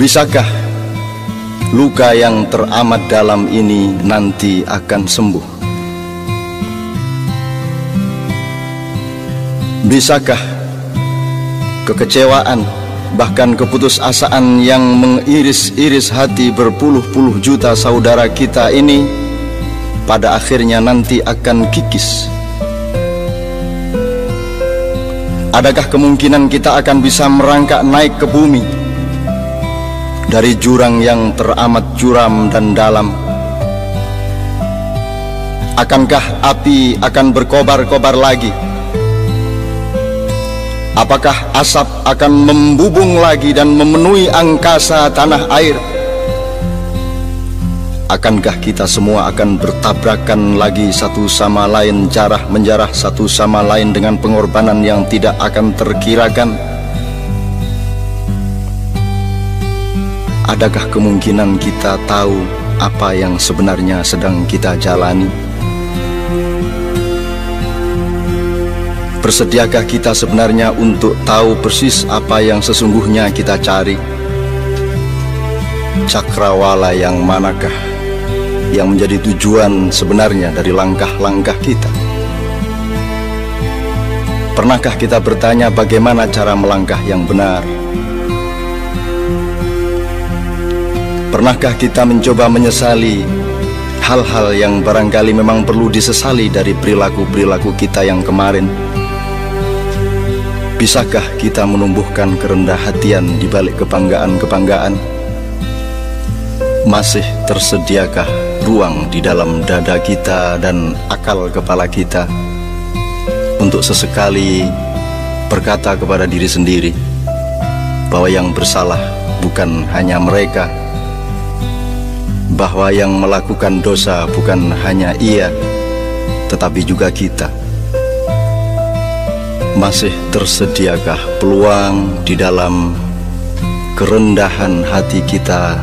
Bisakah luka yang teramat dalam ini nanti akan sembuh? Bisakah kekecewaan bahkan keputusasaan yang mengiris-iris hati berpuluh-puluh juta saudara kita ini pada akhirnya nanti akan kikis? Adakah kemungkinan kita akan bisa merangkak naik ke bumi dari jurang yang teramat curam dan dalam? Akankah api akan berkobar-kobar lagi? Apakah asap akan membubung lagi dan memenuhi angkasa tanah air? Akankah kita semua akan bertabrakan lagi satu sama lain jarah menjarah satu sama lain dengan pengorbanan yang tidak akan terkirakan? Adakah kemungkinan kita tahu apa yang sebenarnya sedang kita jalani? Bersediakah kita sebenarnya untuk tahu persis apa yang sesungguhnya kita cari? Cakrawala yang manakah yang menjadi tujuan sebenarnya dari langkah-langkah kita. Pernahkah kita bertanya bagaimana cara melangkah yang benar? Pernahkah kita mencoba menyesali hal-hal yang barangkali memang perlu disesali dari perilaku-perilaku kita yang kemarin? Bisakah kita menumbuhkan kerendah hatian di balik kebanggaan-kebanggaan? Masih tersediakah ruang di dalam dada kita dan akal kepala kita untuk sesekali berkata kepada diri sendiri bahwa yang bersalah bukan hanya mereka, bahwa yang melakukan dosa bukan hanya ia, tetapi juga kita. Masih tersediakah peluang di dalam kerendahan hati kita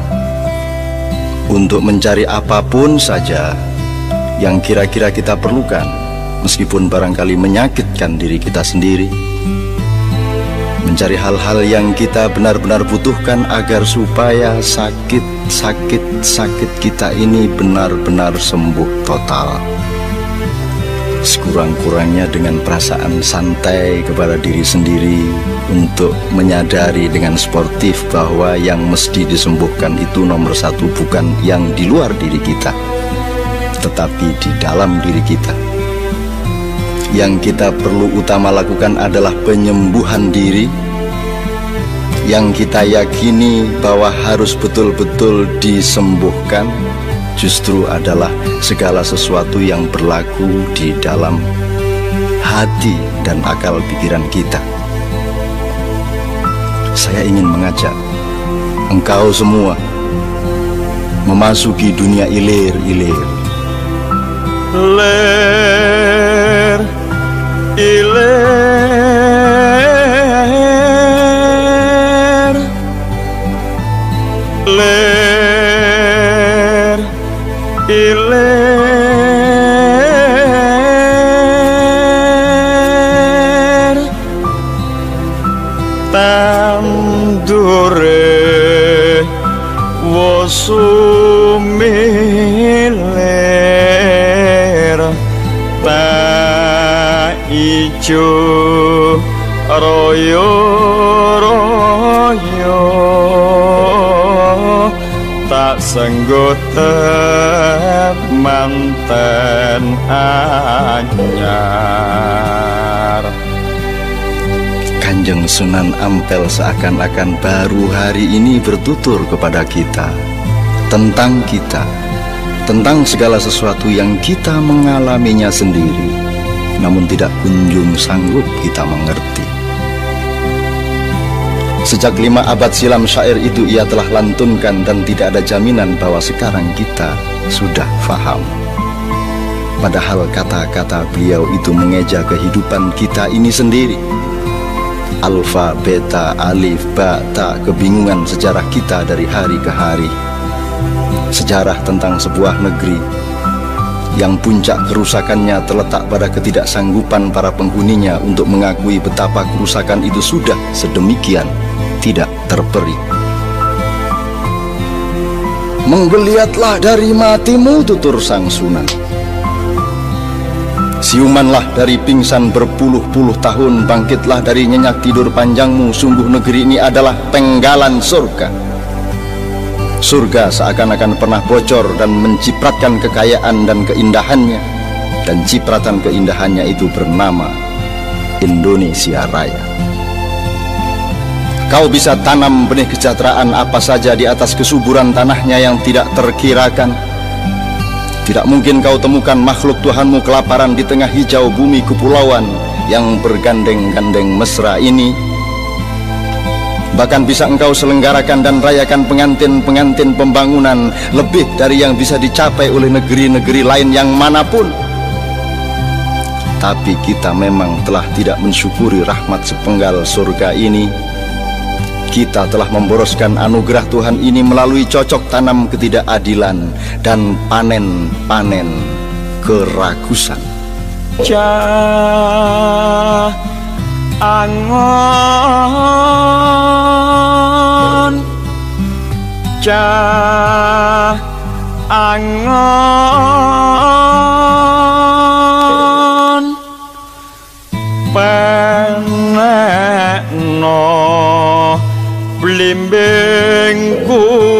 untuk mencari apa pun saja yang kira-kira kita perlukan, meskipun barangkali menyakitkan diri kita sendiri. Mencari hal-hal yang kita benar-benar butuhkan agar supaya sakit-sakit-sakit kita ini benar-benar sembuh total. Sekurang-kurangnya dengan perasaan santai kepada diri sendiri untuk menyadari dengan sportif bahwa yang mesti disembuhkan itu nomor satu bukan yang di luar diri kita, tetapi di dalam diri kita. Yang kita perlu utama lakukan adalah penyembuhan diri yang kita yakini bahwa harus betul-betul disembuhkan justru adalah segala sesuatu yang berlaku di dalam hati dan akal pikiran kita. Saya ingin mengajak engkau semua memasuki dunia ilir-ilir. Ler, iler, ler, tak manten anyar Kanjeng Sunan Ampel seakan-akan baru hari ini bertutur kepada kita tentang kita, tentang segala sesuatu yang kita mengalaminya sendiri, namun tidak kunjung sanggup kita mengerti. Sejak lima abad silam syair itu ia telah lantunkan dan tidak ada jaminan bahwa sekarang kita sudah faham. Padahal kata-kata beliau itu mengeja kehidupan kita ini sendiri. Alfa, beta, alif, ba, ta, kebingungan sejarah kita dari hari ke hari. Sejarah tentang sebuah negeri yang puncak kerusakannya terletak pada ketidaksanggupan para penghuninya untuk mengakui betapa kerusakan itu sudah sedemikian tidak terperi. Menggeliatlah dari matimu tutur sang sunan. Siumanlah dari pingsan berpuluh-puluh tahun Bangkitlah dari nyenyak tidur panjangmu. Sungguh negeri ini adalah penggalan surga Surga seakan-akan pernah bocor dan mencipratkan kekayaan dan keindahannya Dan cipratan keindahannya itu bernama Indonesia Raya Kau bisa tanam benih kesejahteraan apa saja di atas kesuburan tanahnya yang tidak terkirakan. Tidak mungkin kau temukan makhluk Tuhanmu kelaparan di tengah hijau bumi kepulauan yang bergandeng-gandeng mesra ini. Bahkan bisa engkau selenggarakan dan rayakan pengantin-pengantin pembangunan lebih dari yang bisa dicapai oleh negeri-negeri lain yang mana pun. Tapi kita memang telah tidak mensyukuri rahmat sepenggal surga ini kita telah memboroskan anugerah Tuhan ini melalui cocok tanam ketidakadilan dan panen-panen keragusan. Cah angon. Cah angon. Penekno blimbing kuwe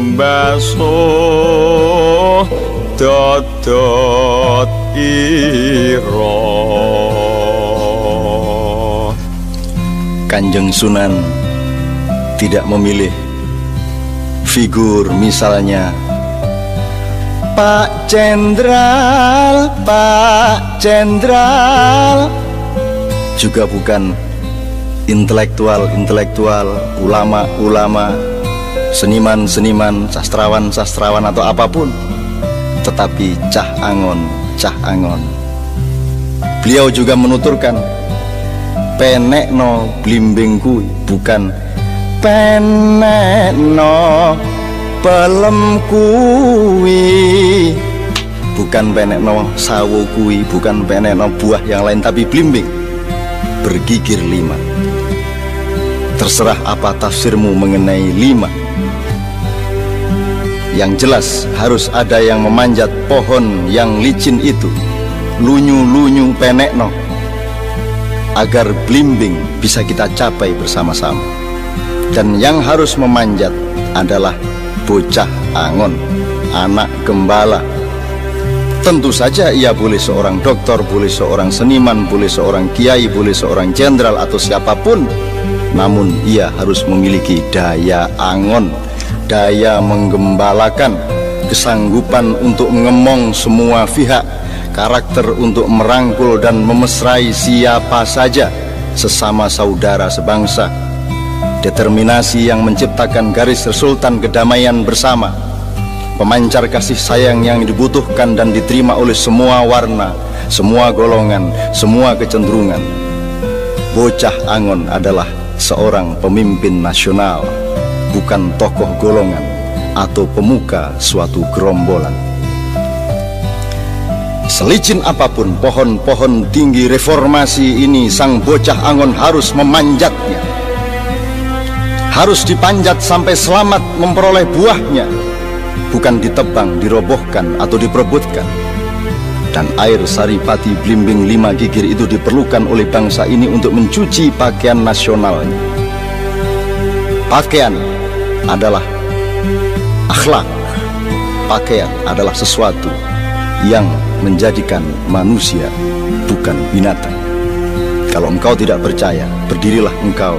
mbaso dodot ira Kanjeng Sunan tidak memilih figur misalnya Pak Jenderal, Pak Jenderal juga bukan intelektual-intelektual, ulama-ulama, seniman-seniman, sastrawan-sastrawan atau apa pun. Tetapi Cah Angon, Cah Angon. Beliau juga menuturkan penekno blimbingku bukan penekno pelem kuwi. Bukan penekno sawo kuwi bukan penekno buah yang lain tapi blimbing. Bergigir lima. Terserah apa tafsirmu mengenai lima yang jelas harus ada yang memanjat pohon yang licin itu lunyu-lunyu penekno agar blimbing bisa kita capai bersama-sama dan yang harus memanjat adalah bocah angon, anak gembala. Tentu saja ia boleh seorang dokter, boleh seorang seniman, boleh seorang kiai, boleh seorang jenderal atau siapa pun. Namun ia harus memiliki daya angon, daya menggembalakan, kesanggupan untuk ngemong semua pihak, karakter untuk merangkul dan memesrai siapa saja sesama saudara sebangsa. Determinasi yang menciptakan garis resultan kedamaian bersama, pemancar kasih sayang yang dibutuhkan dan diterima oleh semua warna, semua golongan, semua kecenderungan. Bocah Angon adalah seorang pemimpin nasional, bukan tokoh golongan atau pemuka suatu gerombolan. Selicin apa pun pohon-pohon tinggi reformasi ini, sang bocah Angon harus memanjatnya. Harus dipanjat sampai selamat memperoleh buahnya. Bukan ditebang, dirobohkan atau diperebutkan. Dan air saripati blimbing lima gigir itu diperlukan oleh bangsa ini untuk mencuci pakaian nasionalnya. Pakaian adalah akhlak pakaian adalah sesuatu yang menjadikan manusia bukan binatang kalau engkau tidak percaya berdirilah engkau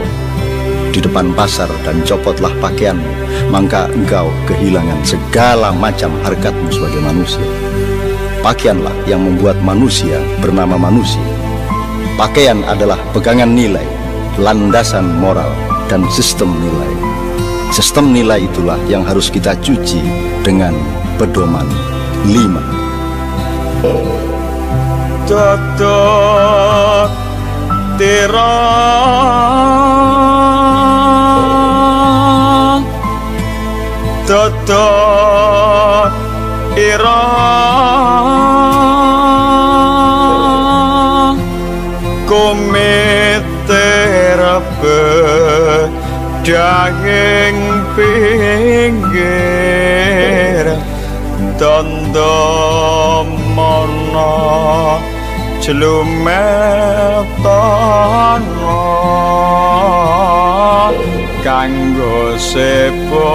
di depan pasar dan copotlah pakaianmu, maka engkau kehilangan segala macam harkatmu sebagai manusia. Pakaianlah yang membuat manusia bernama manusia. Pakaian adalah pegangan nilai, landasan moral, dan sistem nilai. Sistem nilai itulah yang harus kita cuci dengan pedoman lima. Toto Totot ira kometer daging pinggir tondo mono jlumetana kanggo sepo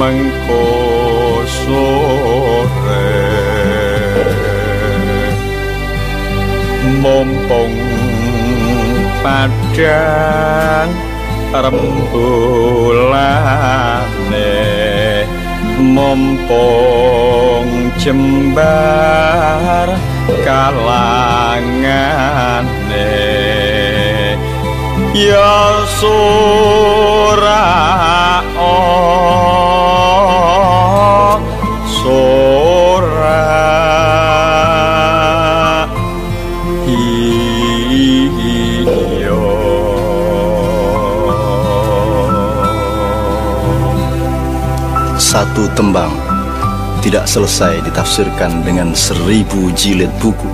mengko sore mumpung padang rembulane mumpung jembar kalangane. Ya Satu tembang tidak selesai ditafsirkan dengan seribu jilid buku.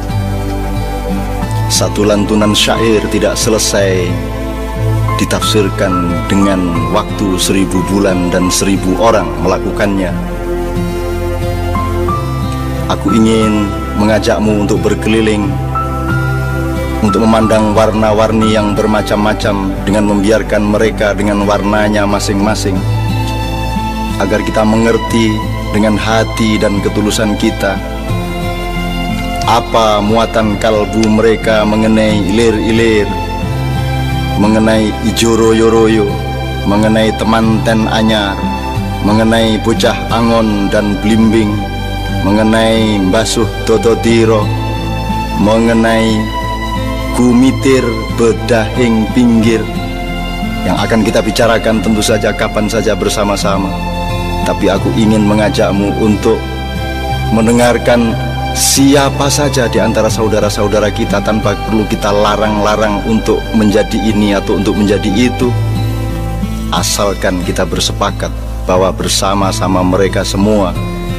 Satu lantunan syair tidak selesai ditafsirkan dengan waktu seribu bulan dan seribu orang melakukannya. Aku ingin mengajakmu untuk berkeliling untuk memandang warna-warni yang bermacam-macam dengan membiarkan mereka dengan warnanya masing-masing agar kita mengerti dengan hati dan ketulusan kita apa muatan kalbu mereka mengenai ilir-ilir mengenai ijoro yoroyo mengenai temanten anyar mengenai bocah angon dan blimbing mengenai mbasuh dodotiro mengenai gumitir bedahing pinggir yang akan kita bicarakan tentu saja kapan saja bersama-sama tapi aku ingin mengajakmu untuk mendengarkan siapa saja di antara saudara-saudara kita tanpa perlu kita larang-larang untuk menjadi ini atau untuk menjadi itu. Asalkan kita bersepakat bahwa bersama-sama mereka semua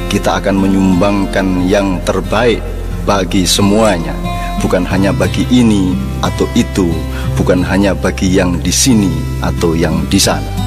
kita akan menyumbangkan yang terbaik bagi semuanya. Bukan hanya bagi ini atau itu bukan hanya bagi yang di sini atau yang di sana